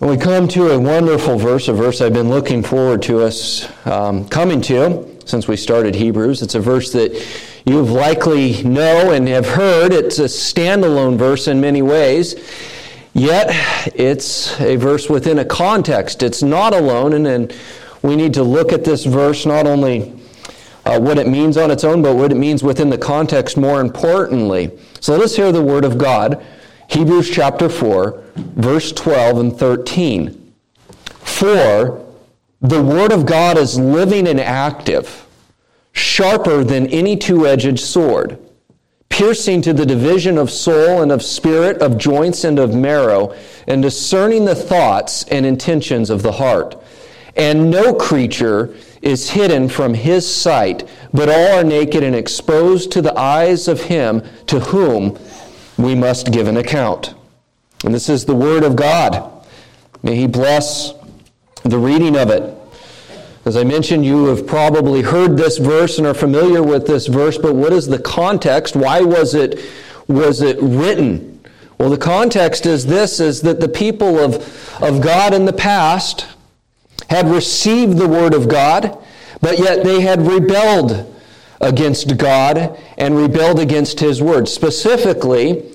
We come to a wonderful verse, a verse I've been looking forward to us um, coming to since we started Hebrews. It's a verse that you have likely know and have heard. It's a standalone verse in many ways. Yet, it's a verse within a context. It's not alone, and, and we need to look at this verse not only uh, what it means on its own, but what it means within the context more importantly. So let us hear the word of God. Hebrews chapter 4, verse 12 and 13. For the word of God is living and active, sharper than any two edged sword piercing to the division of soul and of spirit, of joints and of marrow, and discerning the thoughts and intentions of the heart. And no creature is hidden from his sight, but all are naked and exposed to the eyes of him to whom we must give an account. And this is the word of God. May he bless the reading of it. As I mentioned, you have probably heard this verse and are familiar with this verse, but what is the context? Why was it, was it written? Well, the context is this is that the people of, of God in the past had received the word of God, but yet they had rebelled against God and rebelled against his word. Specifically,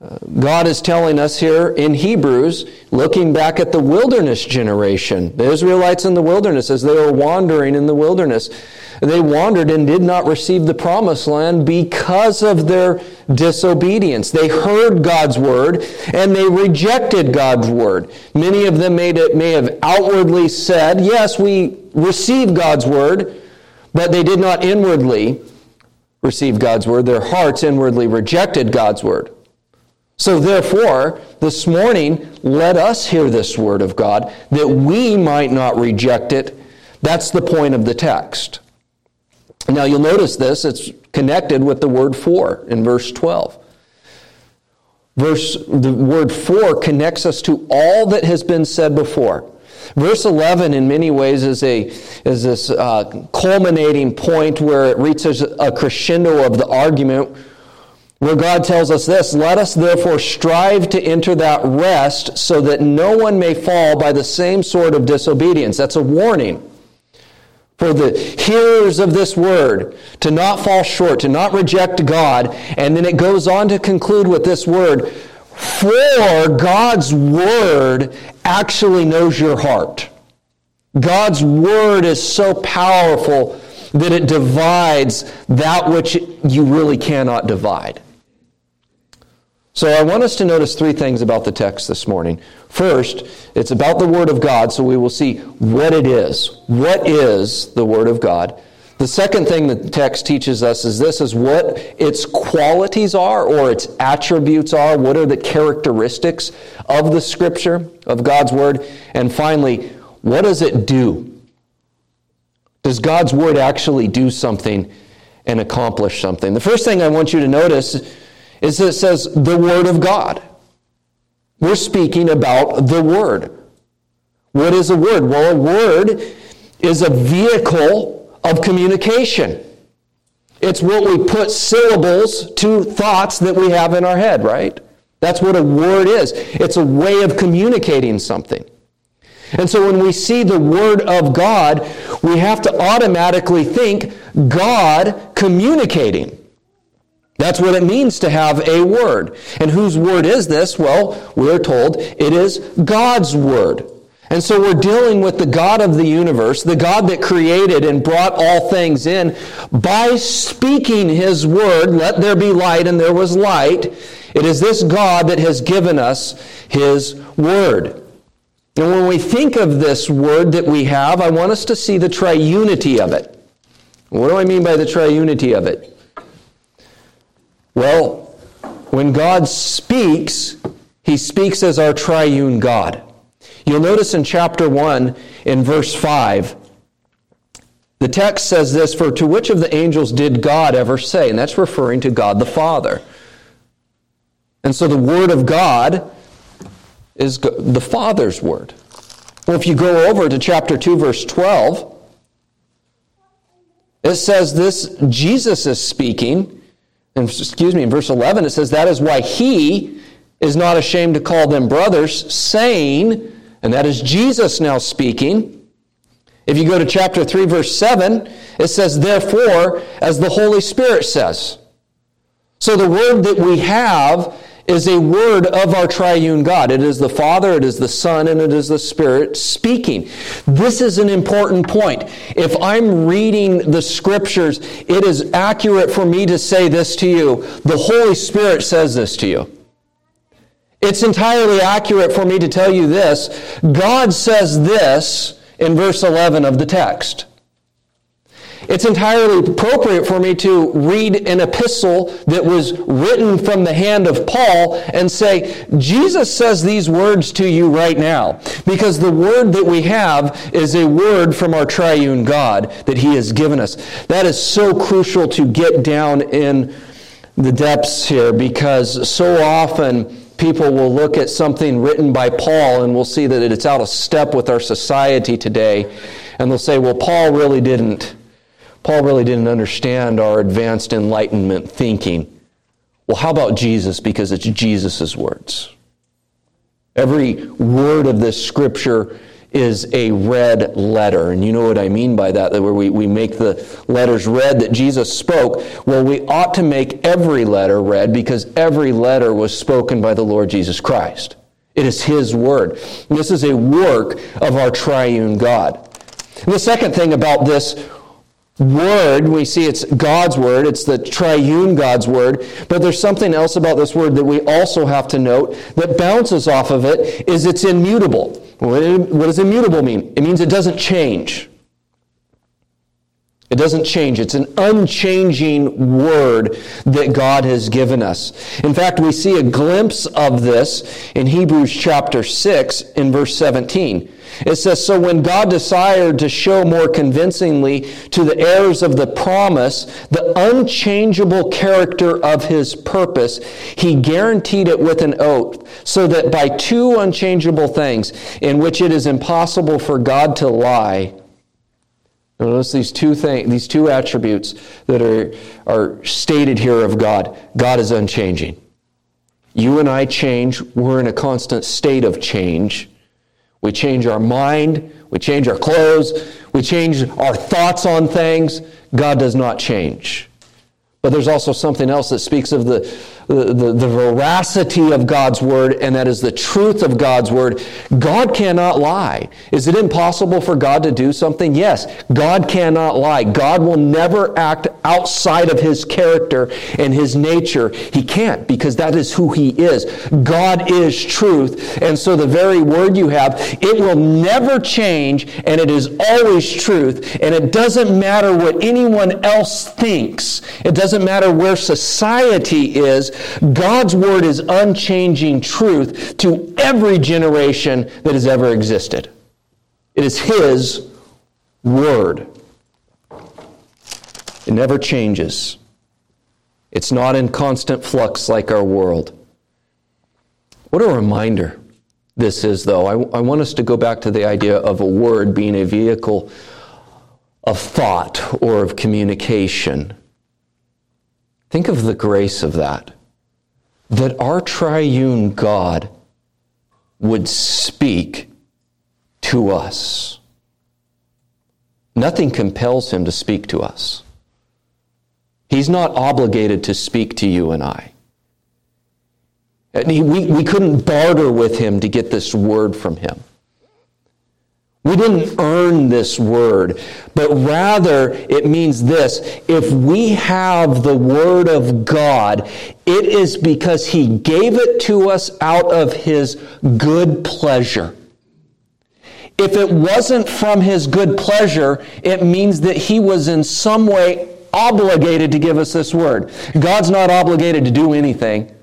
uh, God is telling us here in Hebrews, looking back at the wilderness generation, the Israelites in the wilderness, as they were wandering in the wilderness, they wandered and did not receive the promised land because of their disobedience. They heard God's word and they rejected God's word. Many of them made it, may have outwardly said, Yes, we receive God's word, but they did not inwardly receive God's word. Their hearts inwardly rejected God's word. So, therefore, this morning, let us hear this word of God that we might not reject it. That's the point of the text. Now, you'll notice this, it's connected with the word for in verse 12. Verse, the word for connects us to all that has been said before. Verse 11, in many ways, is, a, is this uh, culminating point where it reaches a crescendo of the argument where God tells us this Let us therefore strive to enter that rest so that no one may fall by the same sort of disobedience. That's a warning for the hearers of this word to not fall short, to not reject God. And then it goes on to conclude with this word For God's word actually knows your heart. God's word is so powerful that it divides that which you really cannot divide. So I want us to notice three things about the text this morning. First, it's about the Word of God, so we will see what it is. What is the Word of God? The second thing that the text teaches us is this is what its qualities are or its attributes are. What are the characteristics of the Scripture, of God's Word? And finally, what does it do? Does God's Word actually do something and accomplish something? The first thing I want you to notice is that it says the Word of God. We're speaking about the Word. What is a word? Well, a word is a vehicle of communication. It's what we put syllables to thoughts that we have in our head, right? That's what a word is. It's a way of communicating something. And so when we see the Word of God, we have to automatically think God communicating. That's what it means to have a word. And whose word is this? Well, we're told it is God's word. And so we're dealing with the God of the universe, the God that created and brought all things in by speaking his word, let there be light, and there was light. It is this God that has given us his word. And when we think of this word that we have, I want us to see the triunity of it. What do I mean by the triunity of it? Well, when God speaks, he speaks as our triune God. You'll notice in chapter 1, in verse 5, the text says this For to which of the angels did God ever say? And that's referring to God the Father. And so the Word of God is the Father's Word. Well, if you go over to chapter 2, verse 12, it says this Jesus is speaking And excuse me, in verse 11, it says, That is why he is not ashamed to call them brothers, saying, and that is Jesus now speaking. If you go to chapter 3, verse 7, it says, Therefore, as the Holy Spirit says. So the word that we have is a word of our triune God. It is the Father, it is the Son, and it is the Spirit speaking. This is an important point. If I'm reading the scriptures, it is accurate for me to say this to you. The Holy Spirit says this to you. It's entirely accurate for me to tell you this. God says this in verse 11 of the text. It's entirely appropriate for me to read an epistle that was written from the hand of Paul and say, Jesus says these words to you right now. Because the word that we have is a word from our triune God that he has given us. That is so crucial to get down in the depths here because so often people will look at something written by Paul and we'll see that it's out of step with our society today. And they'll say, well, Paul really didn't Paul really didn't understand our advanced enlightenment thinking. Well, how about Jesus? Because it's Jesus' words. Every word of this scripture is a red letter. And you know what I mean by that, that where we, we make the letters red that Jesus spoke. Well, we ought to make every letter red because every letter was spoken by the Lord Jesus Christ. It is His word. This is a work of our triune God. And the second thing about this word, we see it's God's word, it's the triune God's word, but there's something else about this word that we also have to note that bounces off of it is it's immutable. What does immutable mean? It means it doesn't change. It doesn't change. It's an unchanging word that God has given us. In fact, we see a glimpse of this in Hebrews chapter 6 in verse 17. It says, So when God desired to show more convincingly to the heirs of the promise the unchangeable character of his purpose, he guaranteed it with an oath, so that by two unchangeable things, in which it is impossible for God to lie, Notice these two things, these two attributes that are, are stated here of God. God is unchanging. You and I change. We're in a constant state of change. We change our mind, we change our clothes, we change our thoughts on things. God does not change. But there's also something else that speaks of the the, the, veracity of God's word, and that is the truth of God's word. God cannot lie. Is it impossible for God to do something? Yes, God cannot lie. God will never act outside of his character and his nature. He can't because that is who he is. God is truth. And so the very word you have, it will never change and it is always truth. And it doesn't matter what anyone else thinks. It doesn't matter where society is. God's word is unchanging truth to every generation that has ever existed. It is His word. It never changes. It's not in constant flux like our world. What a reminder this is, though. I, I, want us to go back to the idea of a word being a vehicle of thought or of communication. Think of the grace of that that our triune God would speak to us. Nothing compels him to speak to us. He's not obligated to speak to you and I. We, we couldn't barter with him to get this word from him. We didn't earn this word, but rather it means this. If we have the word of God, it is because he gave it to us out of his good pleasure. If it wasn't from his good pleasure, it means that he was in some way obligated to give us this word. God's not obligated to do anything.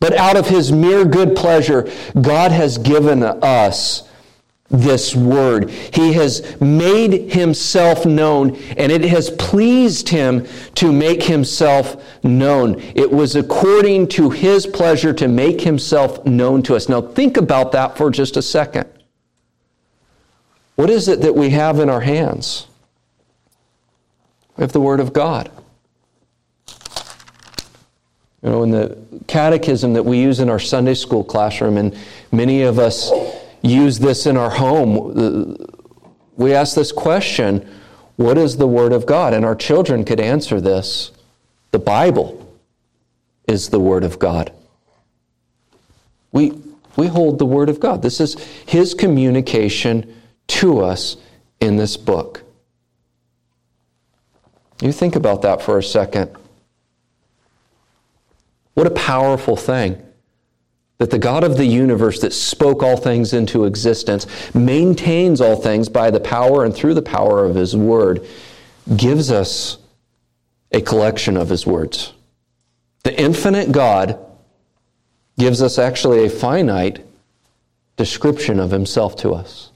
But out of his mere good pleasure, God has given us this word. He has made himself known, and it has pleased him to make himself known. It was according to his pleasure to make himself known to us. Now, think about that for just a second. What is it that we have in our hands? We have the Word of God. You know, in the catechism that we use in our Sunday school classroom, and many of us use this in our home, uh, we ask this question What is the Word of God? And our children could answer this The Bible is the Word of God. We, we hold the Word of God. This is His communication to us in this book. You think about that for a second. What a powerful thing that the God of the universe that spoke all things into existence, maintains all things by the power and through the power of His Word, gives us a collection of His words. The infinite God gives us actually a finite description of Himself to us.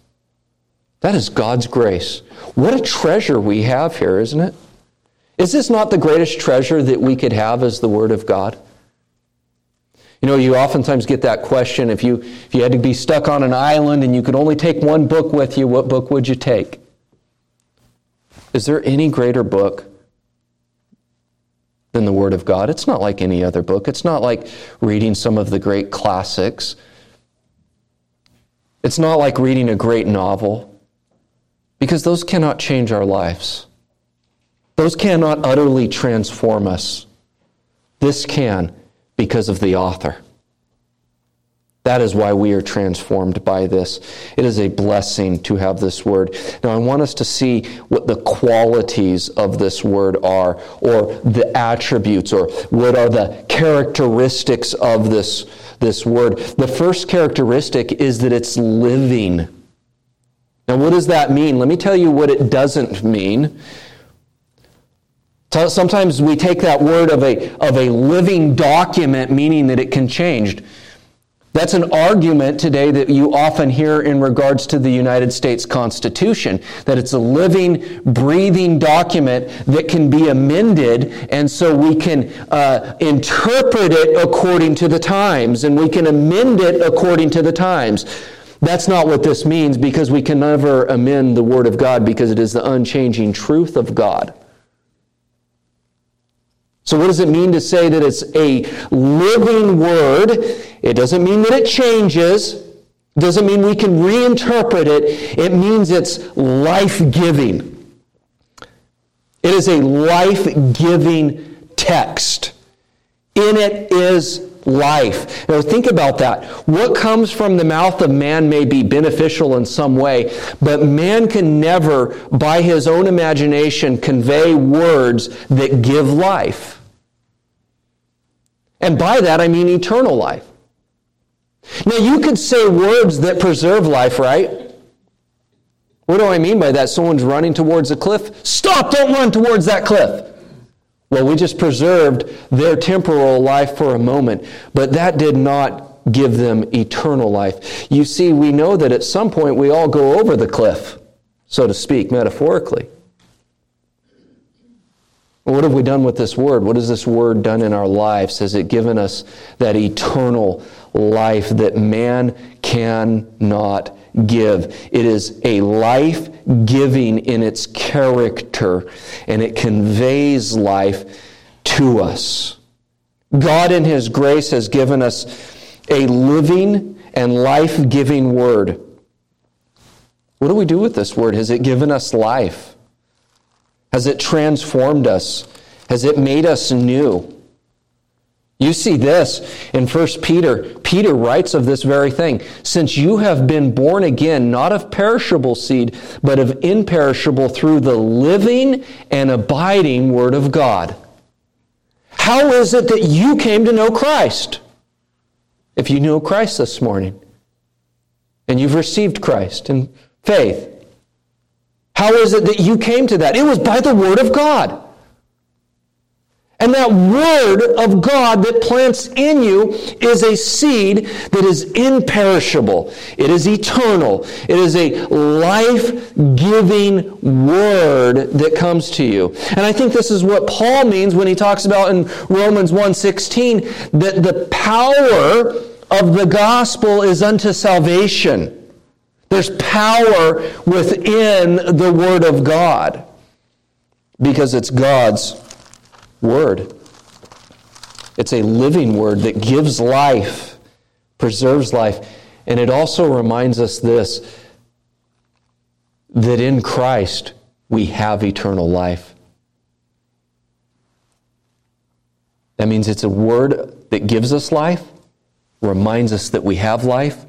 That is God's grace. What a treasure we have here, isn't it? Is this not the greatest treasure that we could have as the Word of God? You know, you oftentimes get that question if you, if you had to be stuck on an island and you could only take one book with you, what book would you take? Is there any greater book than the Word of God? It's not like any other book. It's not like reading some of the great classics. It's not like reading a great novel, because those cannot change our lives. Those cannot utterly transform us. This can because of the author. That is why we are transformed by this. It is a blessing to have this word. Now, I want us to see what the qualities of this word are, or the attributes, or what are the characteristics of this, this word. The first characteristic is that it's living. Now, what does that mean? Let me tell you what it doesn't mean. Sometimes we take that word of a, of a living document, meaning that it can change. That's an argument today that you often hear in regards to the United States Constitution, that it's a living, breathing document that can be amended, and so we can uh, interpret it according to the times, and we can amend it according to the times. That's not what this means because we can never amend the Word of God because it is the unchanging truth of God. So, what does it mean to say that it's a living word? It doesn't mean that it changes. It doesn't mean we can reinterpret it. It means it's life giving. It is a life giving text. In it is life. Now, think about that. What comes from the mouth of man may be beneficial in some way, but man can never, by his own imagination, convey words that give life. And by that, I mean eternal life. Now, you could say words that preserve life, right? What do I mean by that? Someone's running towards a cliff. Stop! Don't run towards that cliff. Well, we just preserved their temporal life for a moment, but that did not give them eternal life. You see, we know that at some point we all go over the cliff, so to speak, metaphorically. What have we done with this word? What has this word done in our lives? Has it given us that eternal life that man cannot give? It is a life giving in its character, and it conveys life to us. God, in His grace, has given us a living and life giving word. What do we do with this word? Has it given us life? Has it transformed us? Has it made us new? You see this in 1 Peter. Peter writes of this very thing. Since you have been born again, not of perishable seed, but of imperishable through the living and abiding Word of God. How is it that you came to know Christ? If you know Christ this morning and you've received Christ in faith, how is it that you came to that? It was by the Word of God. And that Word of God that plants in you is a seed that is imperishable. It is eternal. It is a life giving Word that comes to you. And I think this is what Paul means when he talks about in Romans 1.16 that the power of the gospel is unto salvation. There's power within the Word of God because it's God's Word. It's a living word that gives life, preserves life. And it also reminds us this that in Christ we have eternal life. That means it's a word that gives us life, reminds us that we have life,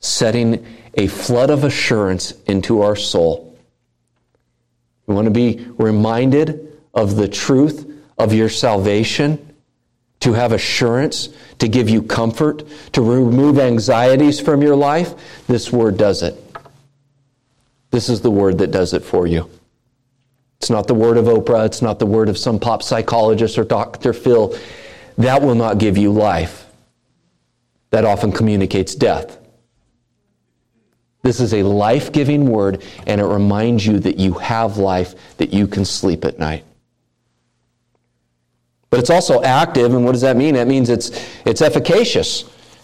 setting a flood of assurance into our soul. We want to be reminded of the truth of your salvation, to have assurance, to give you comfort, to remove anxieties from your life? This word does it. This is the word that does it for you. It's not the word of Oprah, it's not the word of some pop psychologist or Dr. Phil. That will not give you life. That often communicates death. This is a life giving word, and it reminds you that you have life, that you can sleep at night. But it's also active, and what does that mean? That means it's, it's efficacious.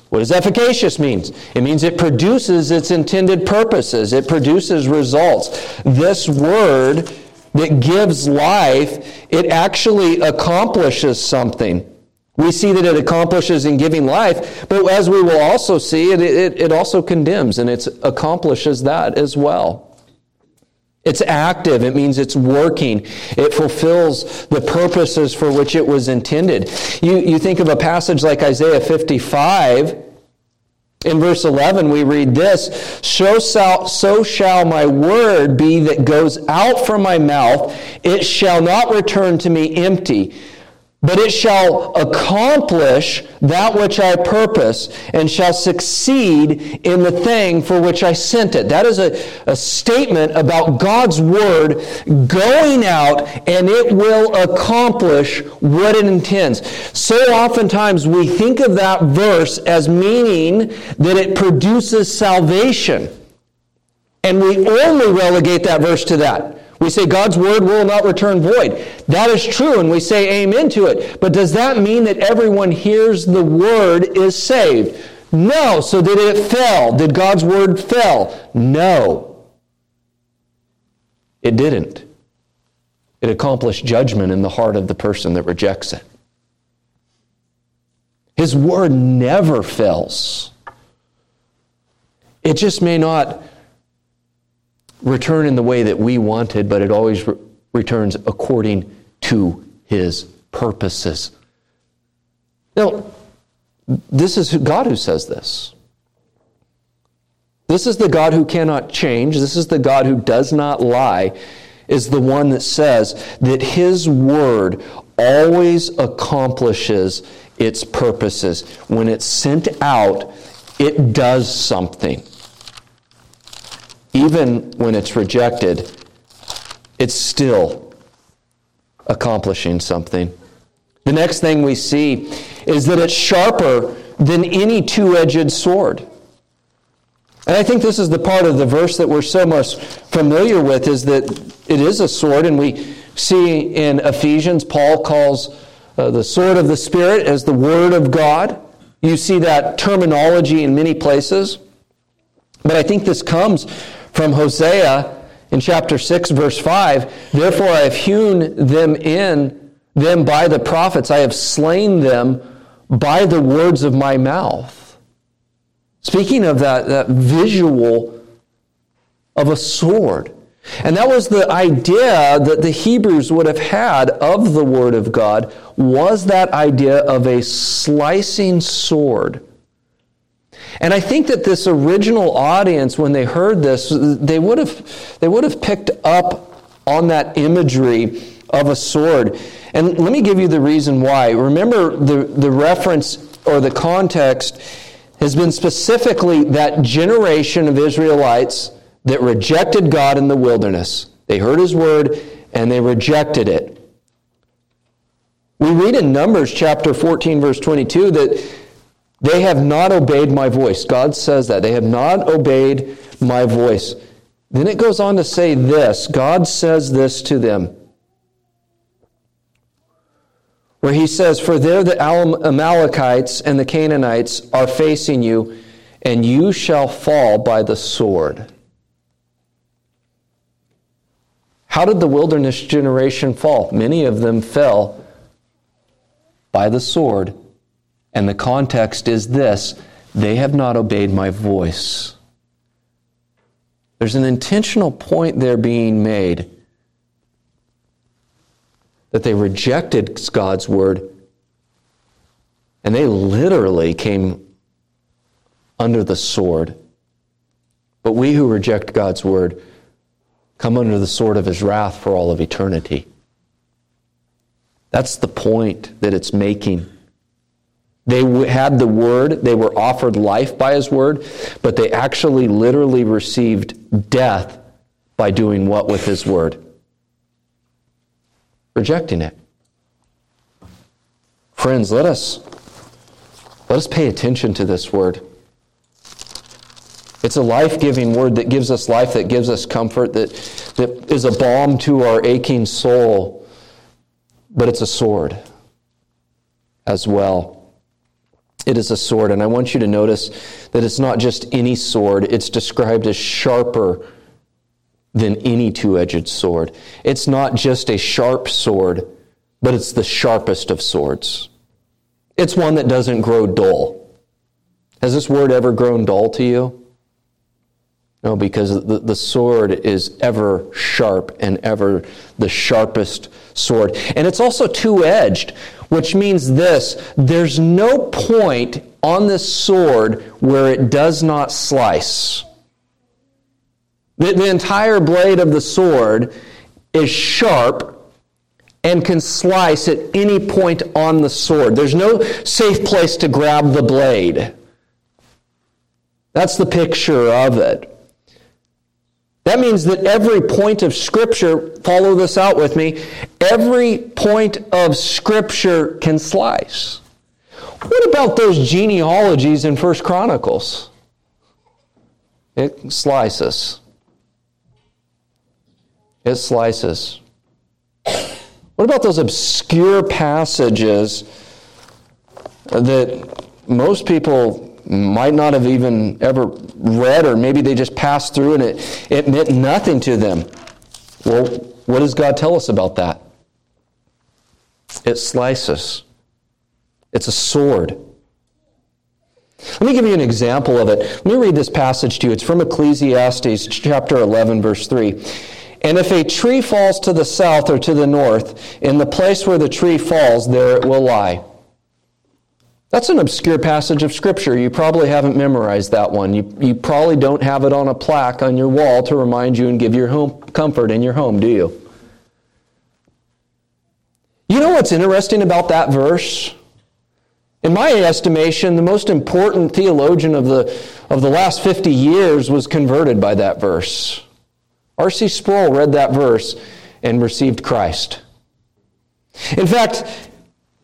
What does efficacious means? It means it produces its intended purposes. It produces results. This word that gives life, it actually accomplishes something. We see that it accomplishes in giving life, but as we will also see, it, it, it also condemns and it accomplishes that as well. It's active. It means it's working. It fulfills the purposes for which it was intended. You, you think of a passage like Isaiah 55. In verse 11, we read this so shall, so shall my word be that goes out from my mouth. It shall not return to me empty but it shall accomplish that which I purpose and shall succeed in the thing for which I sent it. That is a, a statement about God's word going out and it will accomplish what it intends. So oftentimes we think of that verse as meaning that it produces salvation. And we only relegate that verse to that. We say God's word will not return void. That is true, and we say amen to it. But does that mean that everyone hears the word is saved? No. So did it fail? Did God's word fail? No. It didn't. It accomplished judgment in the heart of the person that rejects it. His word never fails. It just may not return in the way that we wanted, but it always re- returns according to his purposes. Now, this is God who says this. This is the God who cannot change. This is the God who does not lie, is the one that says that his word always accomplishes its purposes. When it's sent out, it does something even when it's rejected, it's still accomplishing something. The next thing we see is that it's sharper than any two edged sword. And I think this is the part of the verse that we're so much familiar with is that it is a sword, and we see in Ephesians, Paul calls uh, the sword of the Spirit as the Word of God. You see that terminology in many places. But I think this comes from Hosea in chapter 6, verse 5 Therefore I have hewn them in, them by the prophets, I have slain them by the words of my mouth. Speaking of that, that visual of a sword. And that was the idea that the Hebrews would have had of the Word of God, was that idea of a slicing sword and I think that this original audience, when they heard this, they would have, they would have picked up on that imagery of a sword. And let me give you the reason why. Remember, the, the reference or the context has been specifically that generation of Israelites that rejected God in the wilderness. They heard his word and they rejected it. We read in Numbers chapter 14, verse 22, that they have not obeyed my voice. God says that. They have not obeyed my voice. Then it goes on to say this God says this to them. Where he says, For there the Amalekites and the Canaanites are facing you, and you shall fall by the sword. How did the wilderness generation fall? Many of them fell by the sword. And the context is this they have not obeyed my voice. There's an intentional point there being made that they rejected God's word and they literally came under the sword. But we who reject God's word come under the sword of his wrath for all of eternity. That's the point that it's making. They had the word, they were offered life by his word, but they actually literally received death by doing what with his word? Rejecting it. Friends, let us let us pay attention to this word. It's a life giving word that gives us life, that gives us comfort, that, that is a balm to our aching soul, but it's a sword as well. It is a sword, and I want you to notice that it's not just any sword, it's described as sharper than any two edged sword. It's not just a sharp sword, but it's the sharpest of swords. It's one that doesn't grow dull. Has this word ever grown dull to you? No, because the, the sword is ever sharp and ever the sharpest sword. And it's also two edged, which means this there's no point on this sword where it does not slice. The, the entire blade of the sword is sharp and can slice at any point on the sword. There's no safe place to grab the blade. That's the picture of it. That means that every point of Scripture, follow this out with me, every point of Scripture can slice. What about those genealogies in First Chronicles? It slices. It slices. What about those obscure passages that most people might not have even ever read, or maybe they just passed through and it, it meant nothing to them. Well, what does God tell us about that? It slices, it's a sword. Let me give you an example of it. Let me read this passage to you. It's from Ecclesiastes chapter 11, verse 3. And if a tree falls to the south or to the north, in the place where the tree falls, there it will lie. That's an obscure passage of Scripture. You probably haven't memorized that one. You, you probably don't have it on a plaque on your wall to remind you and give your home comfort in your home, do you? You know what's interesting about that verse? In my estimation, the most important theologian of the, of the last 50 years was converted by that verse. R.C. Sproul read that verse and received Christ. In fact,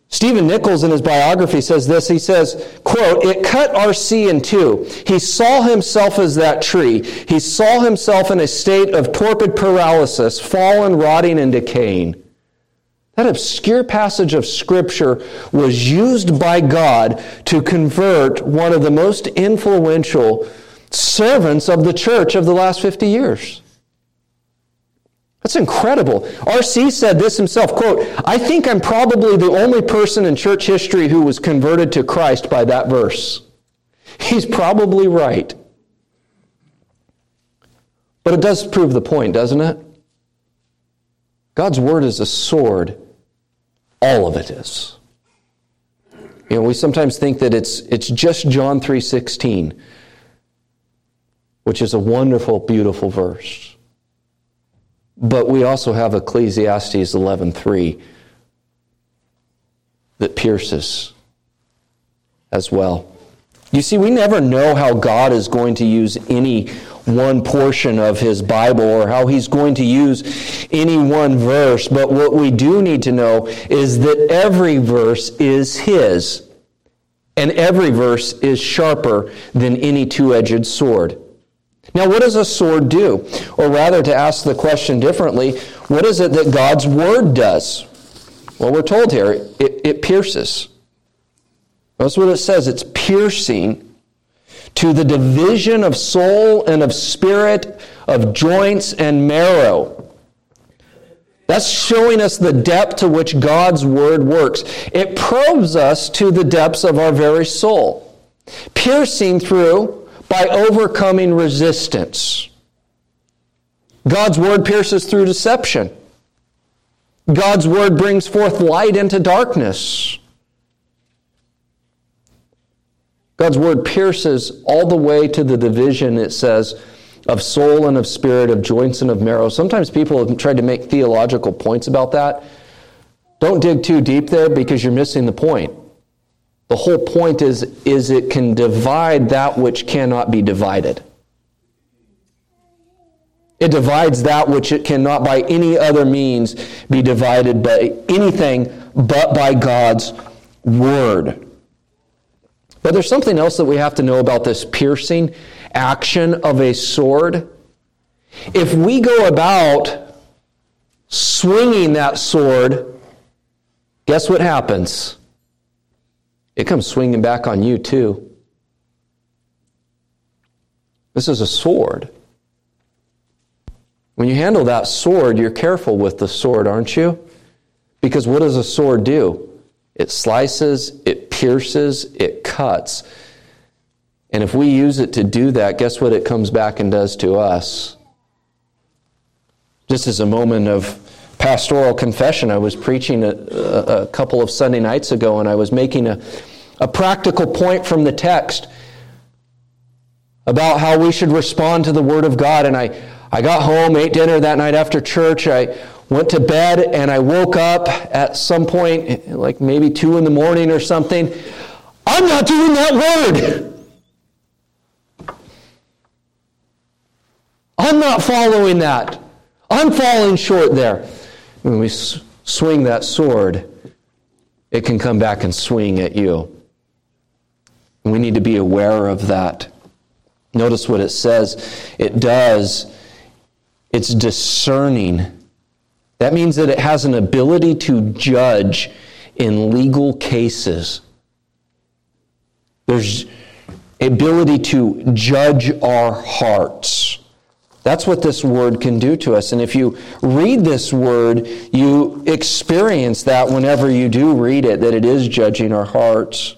Stephen Nichols in his biography says this. He says, quote, it cut R.C. in two. He saw himself as that tree. He saw himself in a state of torpid paralysis, fallen, rotting, and decaying. That obscure passage of Scripture was used by God to convert one of the most influential servants of the church of the last 50 years. That's incredible. R.C. said this himself, quote, I think I'm probably the only person in church history who was converted to Christ by that verse. He's probably right. But it does prove the point, doesn't it? God's word is a sword. All of it is. You know, we sometimes think that it's, it's just John 3.16, which is a wonderful, beautiful verse. But we also have Ecclesiastes 11:3 that pierces as well. You see, we never know how God is going to use any one portion of his Bible or how he's going to use any one verse, but what we do need to know is that every verse is his, and every verse is sharper than any two edged sword. Now, what does a sword do? Or rather, to ask the question differently, what is it that God's Word does? Well, we're told here it, it pierces. That's what it says. It's piercing to the division of soul and of spirit, of joints and marrow. That's showing us the depth to which God's word works. It probes us to the depths of our very soul, piercing through by overcoming resistance. God's word pierces through deception. God's word brings forth light into darkness. God's word pierces all the way to the division, it says, of soul and of spirit, of joints and of marrow. Sometimes people have tried to make theological points about that. Don't dig too deep there because you're missing the point. The whole point is, is it can divide that which cannot be divided. It divides that which it cannot by any other means be divided by anything but by God's word. But there's something else that we have to know about this piercing action of a sword. If we go about swinging that sword, guess what happens? It comes swinging back on you, too. This is a sword. When you handle that sword, you're careful with the sword, aren't you? Because what does a sword do? It slices, it pierces, it cuts. And if we use it to do that, guess what it comes back and does to us? Just as a moment of pastoral confession, I was preaching a, a, a couple of Sunday nights ago and I was making a, a practical point from the text about how we should respond to the Word of God. And I, I got home, ate dinner that night after church. I went to bed and I woke up at some point, like maybe two in the morning or something. I'm not doing that word. I'm not following that. I'm falling short there. When we swing that sword, it can come back and swing at you. We need to be aware of that. Notice what it says. It does, it's discerning that means that it has an ability to judge in legal cases. There's ability to judge our hearts. That's what this word can do to us. And if you read this word, you experience that whenever you do read it, that it is judging our hearts.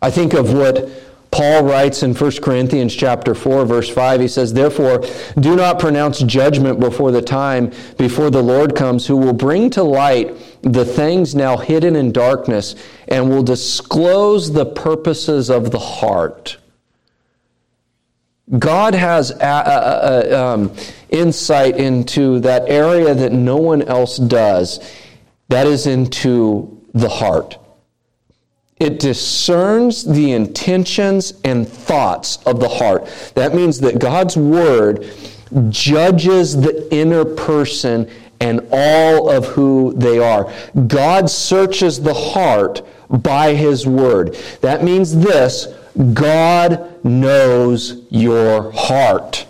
I think of what Paul writes in 1 Corinthians chapter 4 verse 5 he says therefore do not pronounce judgment before the time before the Lord comes who will bring to light the things now hidden in darkness and will disclose the purposes of the heart. God has a, a, a, um, insight into that area that no one else does. That is into the heart. It discerns the intentions and thoughts of the heart. That means that God's Word judges the inner person and all of who they are. God searches the heart by His Word. That means this God knows your heart.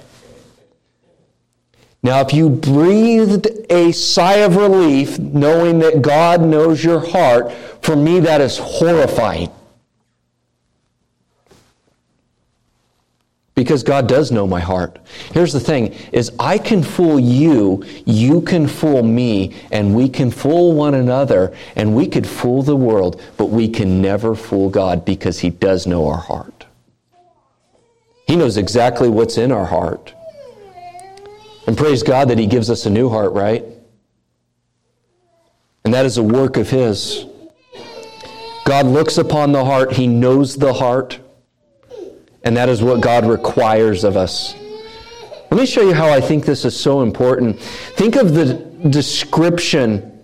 Now, if you breathed a sigh of relief knowing that God knows your heart, for me that is horrifying. Because God does know my heart. Here's the thing is I can fool you, you can fool me, and we can fool one another, and we could fool the world, but we can never fool God because he does know our heart. He knows exactly what's in our heart. And praise God that He gives us a new heart, right? And that is a work of His. God looks upon the heart, He knows the heart, and that is what God requires of us. Let me show you how I think this is so important. Think of the description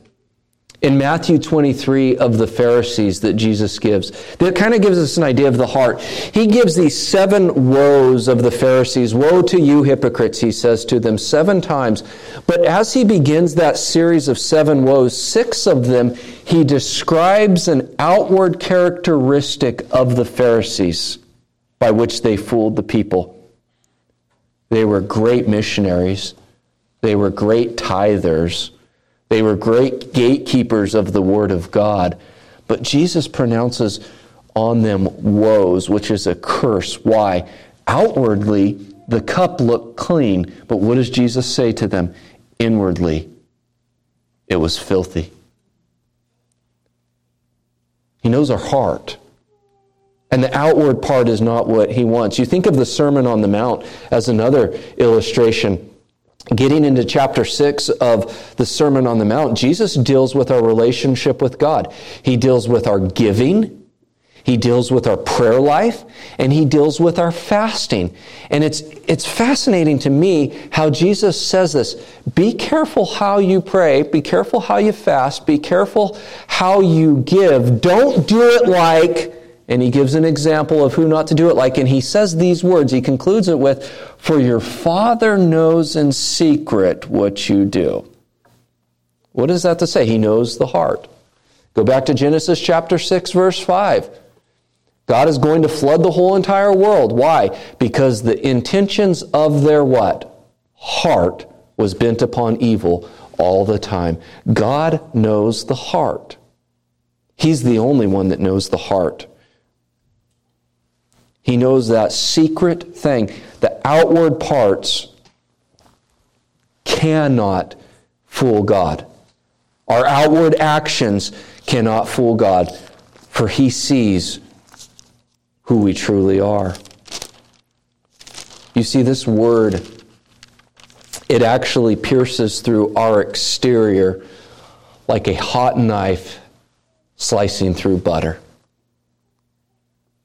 in Matthew 23 of the Pharisees that Jesus gives. That kind of gives us an idea of the heart. He gives these seven woes of the Pharisees. Woe to you, hypocrites, he says to them seven times. But as he begins that series of seven woes, six of them, he describes an outward characteristic of the Pharisees by which they fooled the people. They were great missionaries, they were great tithers. They were great gatekeepers of the Word of God. But Jesus pronounces on them woes, which is a curse. Why? Outwardly, the cup looked clean, but what does Jesus say to them? Inwardly, it was filthy. He knows our heart. And the outward part is not what he wants. You think of the Sermon on the Mount as another illustration. Getting into chapter 6 of the Sermon on the Mount, Jesus deals with our relationship with God. He deals with our giving, he deals with our prayer life and he deals with our fasting. And it's, it's fascinating to me how Jesus says this. Be careful how you pray. Be careful how you fast. Be careful how you give. Don't do it like, and he gives an example of who not to do it like. And he says these words. He concludes it with, for your father knows in secret what you do. What is that to say? He knows the heart. Go back to Genesis chapter 6 verse 5. God is going to flood the whole entire world. Why? Because the intentions of their what? Heart was bent upon evil all the time. God knows the heart. He's the only one that knows the heart. He knows that secret thing. The outward parts cannot fool God. Our outward actions cannot fool God, for He sees who we truly are. You see, this word, it actually pierces through our exterior like a hot knife slicing through butter.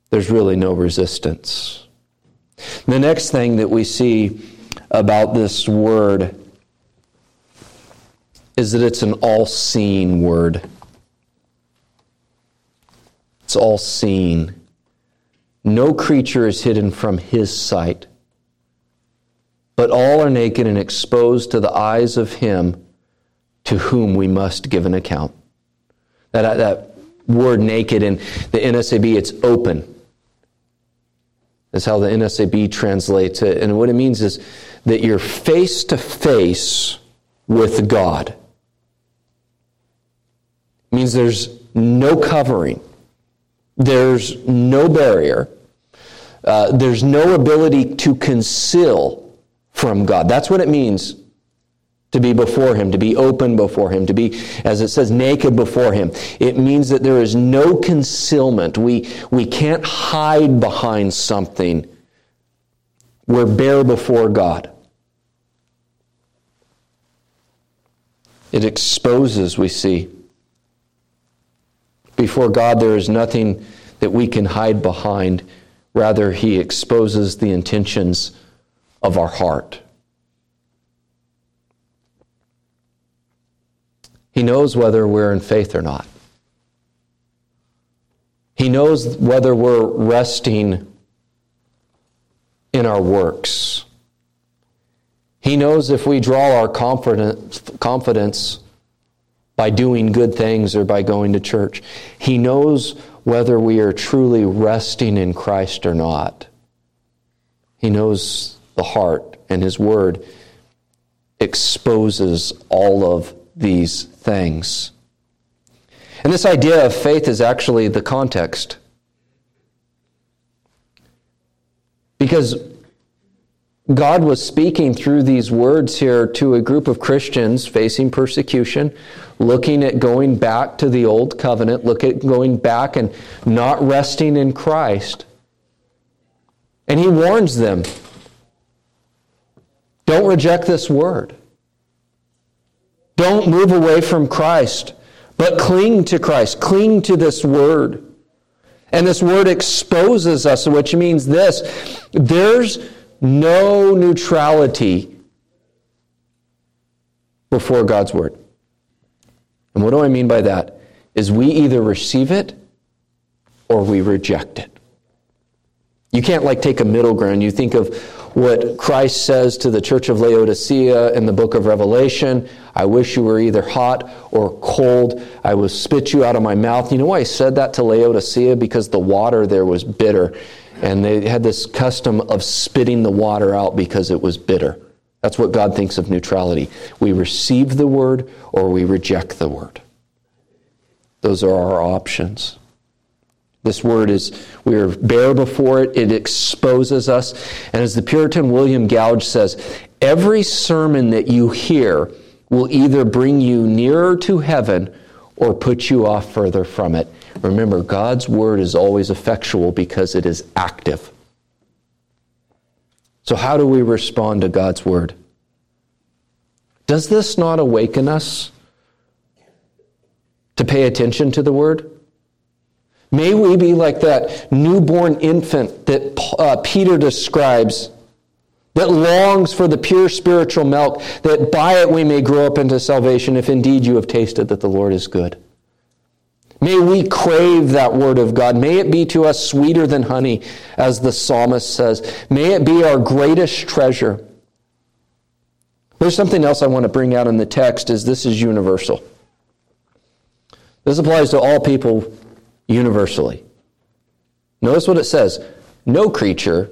There's really no resistance. The next thing that we see about this word is that it's an all seeing word. It's all seen. No creature is hidden from his sight, but all are naked and exposed to the eyes of him to whom we must give an account. That, that word naked in the NASB, it's open. That's how the NASB translates it. And what it means is that you're face to face with God. It means there's no covering. There's no barrier. Uh, there's no ability to conceal from God. That's what it means to be before Him, to be open before Him, to be, as it says, naked before Him. It means that there is no concealment. We, we can't hide behind something. We're bare before God. It exposes, we see, before God, there is nothing that we can hide behind. Rather, He exposes the intentions of our heart. He knows whether we're in faith or not. He knows whether we're resting in our works. He knows if we draw our confidence, by doing good things or by going to church. He knows whether we are truly resting in Christ or not. He knows the heart, and His Word exposes all of these things. And this idea of faith is actually the context. Because God was speaking through these words here to a group of Christians facing persecution, looking at going back to the old covenant, look at going back and not resting in Christ. And he warns them don't reject this word. Don't move away from Christ, but cling to Christ. Cling to this word. And this word exposes us, which means this there's no neutrality before God's word. And what do I mean by that? Is we either receive it or we reject it. You can't like take a middle ground. You think of what Christ says to the church of Laodicea in the book of Revelation I wish you were either hot or cold. I will spit you out of my mouth. You know why he said that to Laodicea? Because the water there was bitter. And they had this custom of spitting the water out because it was bitter. That's what God thinks of neutrality. We receive the word or we reject the word. Those are our options. This word is, we are bare before it, it exposes us. And as the Puritan William Gouge says, every sermon that you hear will either bring you nearer to heaven or put you off further from it. Remember, God's word is always effectual because it is active. So, how do we respond to God's word? Does this not awaken us to pay attention to the word? May we be like that newborn infant that uh, Peter describes that longs for the pure spiritual milk, that by it we may grow up into salvation, if indeed you have tasted that the Lord is good. May we crave that word of God. May it be to us sweeter than honey, as the psalmist says. May it be our greatest treasure. There's something else I want to bring out in the text is this is universal. This applies to all people universally. Notice what it says. No creature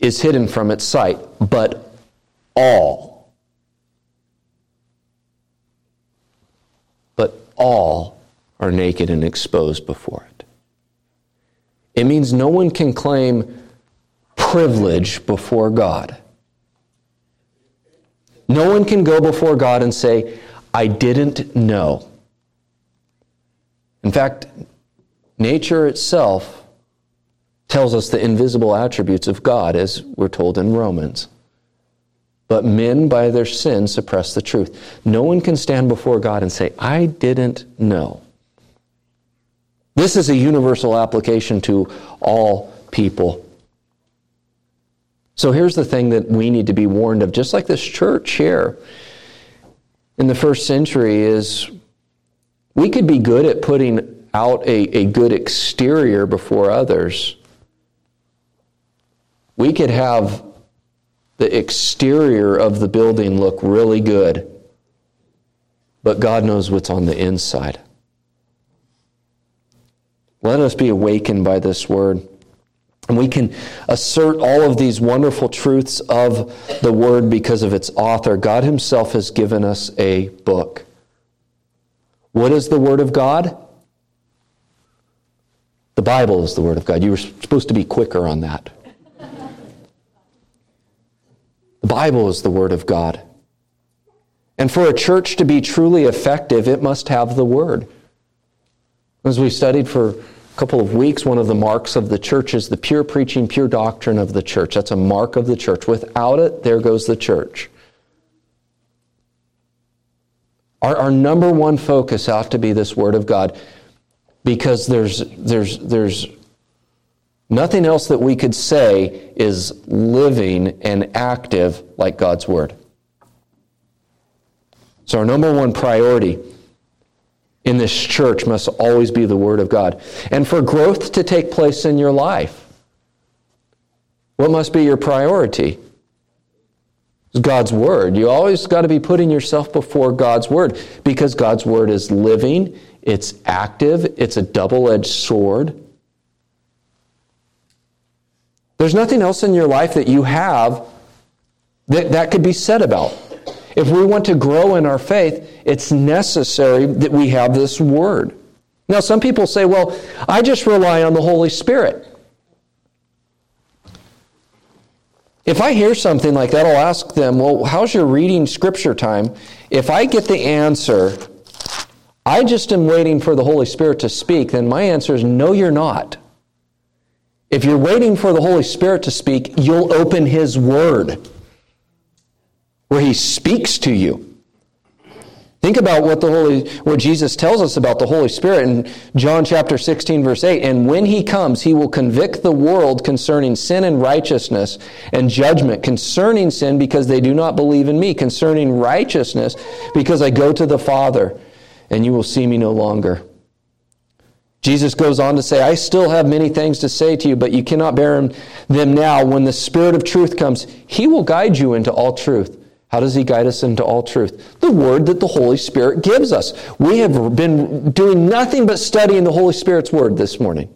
is hidden from its sight, but all. But all are naked and exposed before it. It means no one can claim privilege before God. No one can go before God and say, I didn't know. In fact, nature itself tells us the invisible attributes of God, as we're told in Romans. But men, by their sin, suppress the truth. No one can stand before God and say, I didn't know. This is a universal application to all people. So here's the thing that we need to be warned of, just like this church here in the first century, is we could be good at putting out a, a good exterior before others. We could have the exterior of the building look really good, but God knows what's on the inside. Let us be awakened by this word. And we can assert all of these wonderful truths of the Word because of its author. God Himself has given us a book. What is the Word of God? The Bible is the Word of God. You were supposed to be quicker on that. The Bible is the Word of God. And for a church to be truly effective, it must have the Word. As we studied for a couple of weeks, one of the marks of the church is the pure preaching, pure doctrine of the church. That's a mark of the church. Without it, there goes the church. Our, our number one focus ought to be this Word of God because there's, there's, there's nothing else that we could say is living and active like God's Word. So, our number one priority in this church must always be the Word of God. And for growth to take place in your life, what must be your priority? God's Word. You always got to be putting yourself before God's Word because God's Word is living, it's active, it's a double edged sword. There's nothing else in your life that you have that, that could be said about. If we want to grow in our faith, it's necessary that we have this word. Now, some people say, well, I just rely on the Holy Spirit. If I hear something like that, I'll ask them, well, how's your reading scripture time? If I get the answer, I just am waiting for the Holy Spirit to speak, then my answer is, no, you're not. If you're waiting for the Holy Spirit to speak, you'll open His Word where he speaks to you. Think about what the Holy, what Jesus tells us about the Holy Spirit in John chapter 16 verse 8. And when he comes, he will convict the world concerning sin and righteousness and judgment. Concerning sin because they do not believe in me. Concerning righteousness because I go to the Father and you will see me no longer. Jesus goes on to say, I still have many things to say to you, but you cannot bear them now. When the Spirit of truth comes, he will guide you into all truth. How does he guide us into all truth? The word that the Holy Spirit gives us. We have been doing nothing but studying the Holy Spirit's word this morning.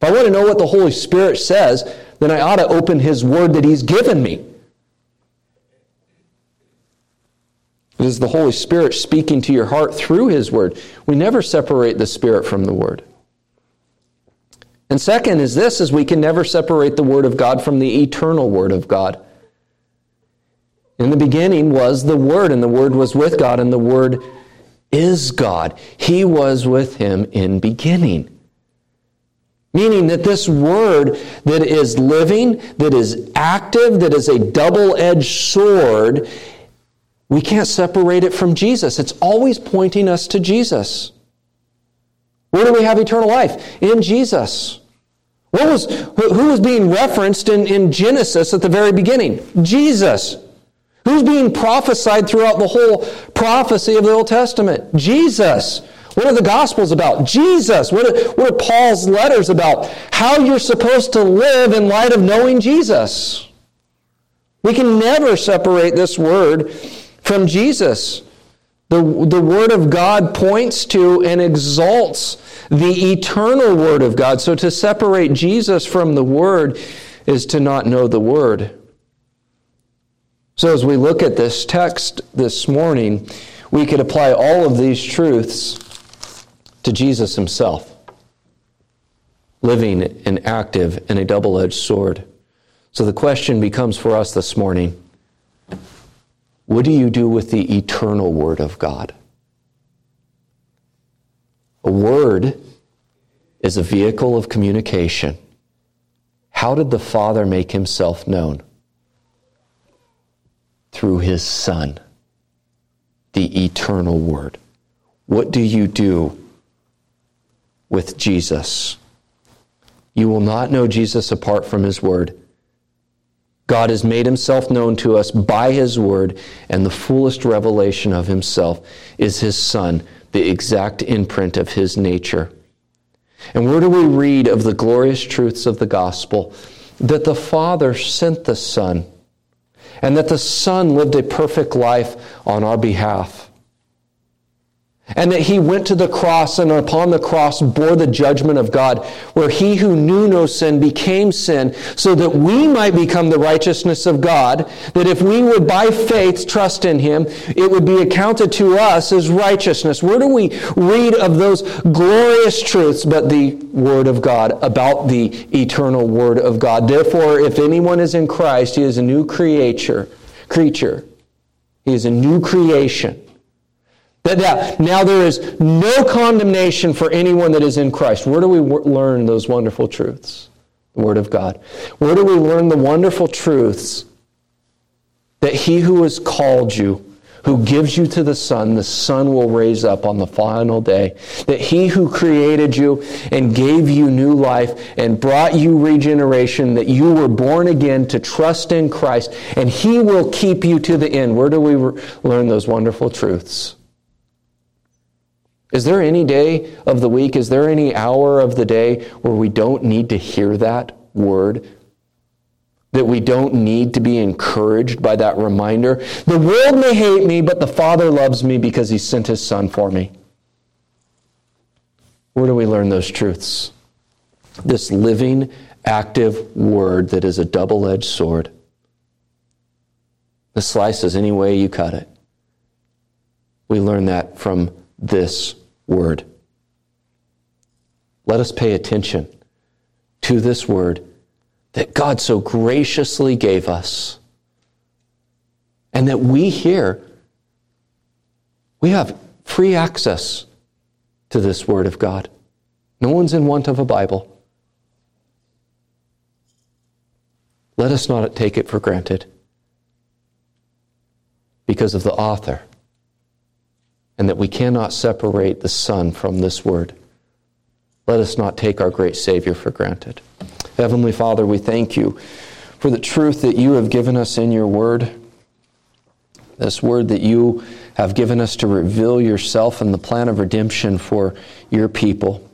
If I want to know what the Holy Spirit says, then I ought to open his word that he's given me. It is the Holy Spirit speaking to your heart through his word. We never separate the Spirit from the word. And second is this is we can never separate the word of God from the eternal word of God. In the beginning was the Word, and the Word was with God, and the Word is God. He was with him in beginning. Meaning that this word that is living, that is active, that is a double edged sword, we can't separate it from Jesus. It's always pointing us to Jesus. Where do we have eternal life? In Jesus. What was, who was being referenced in, in Genesis at the very beginning? Jesus. Who's being prophesied throughout the whole prophecy of the Old Testament? Jesus. What are the Gospels about? Jesus. What are, what are Paul's letters about? How you're supposed to live in light of knowing Jesus. We can never separate this word from Jesus. The, the Word of God points to and exalts the eternal Word of God. So to separate Jesus from the Word is to not know the Word. So, as we look at this text this morning, we could apply all of these truths to Jesus himself, living and active in a double edged sword. So, the question becomes for us this morning what do you do with the eternal Word of God? A word is a vehicle of communication. How did the Father make himself known? through his Son, the eternal Word. What do you do with Jesus? You will not know Jesus apart from his Word. God has made himself known to us by his Word, and the fullest revelation of himself is his Son, the exact imprint of his nature. And where do we read of the glorious truths of the gospel? That the Father sent the Son and that the Son lived a perfect life on our behalf. And that he went to the cross and upon the cross bore the judgment of God, where he who knew no sin became sin, so that we might become the righteousness of God. That if we would by faith trust in him, it would be accounted to us as righteousness. Where do we read of those glorious truths but the Word of God, about the eternal Word of God? Therefore, if anyone is in Christ, he is a new creature. Creature. He is a new creation. That now, there is no condemnation for anyone that is in Christ. Where do we learn those wonderful truths? The Word of God. Where do we learn the wonderful truths that He who has called you, who gives you to the Son, the Son will raise up on the final day. That He who created you and gave you new life and brought you regeneration, that you were born again to trust in Christ, and He will keep you to the end. Where do we learn those wonderful truths? Is there any day of the week, is there any hour of the day where we don't need to hear that word? That we don't need to be encouraged by that reminder? The world may hate me, but the Father loves me because He sent His Son for me. Where do we learn those truths? This living, active word that is a double edged sword. The slices any way you cut it. We learn that from this word. Let us pay attention to this word that God so graciously gave us and that we here we have free access to this word of God. No one's in want of a Bible. Let us not take it for granted because of the author and that we cannot separate the Son from this word. Let us not take our great Savior for granted. Heavenly Father, we thank you for the truth that you have given us in your word, this word that you have given us to reveal yourself and the plan of redemption for your people.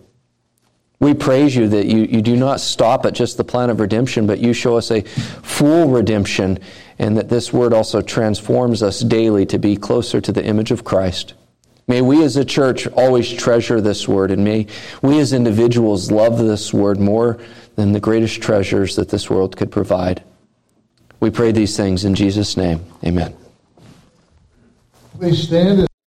We praise you that you, you do not stop at just the plan of redemption, but you show us a full redemption, and that this word also transforms us daily to be closer to the image of Christ. May we as a church always treasure this word, and may we as individuals love this word more than the greatest treasures that this world could provide. We pray these things in Jesus' name. Amen. Please stand.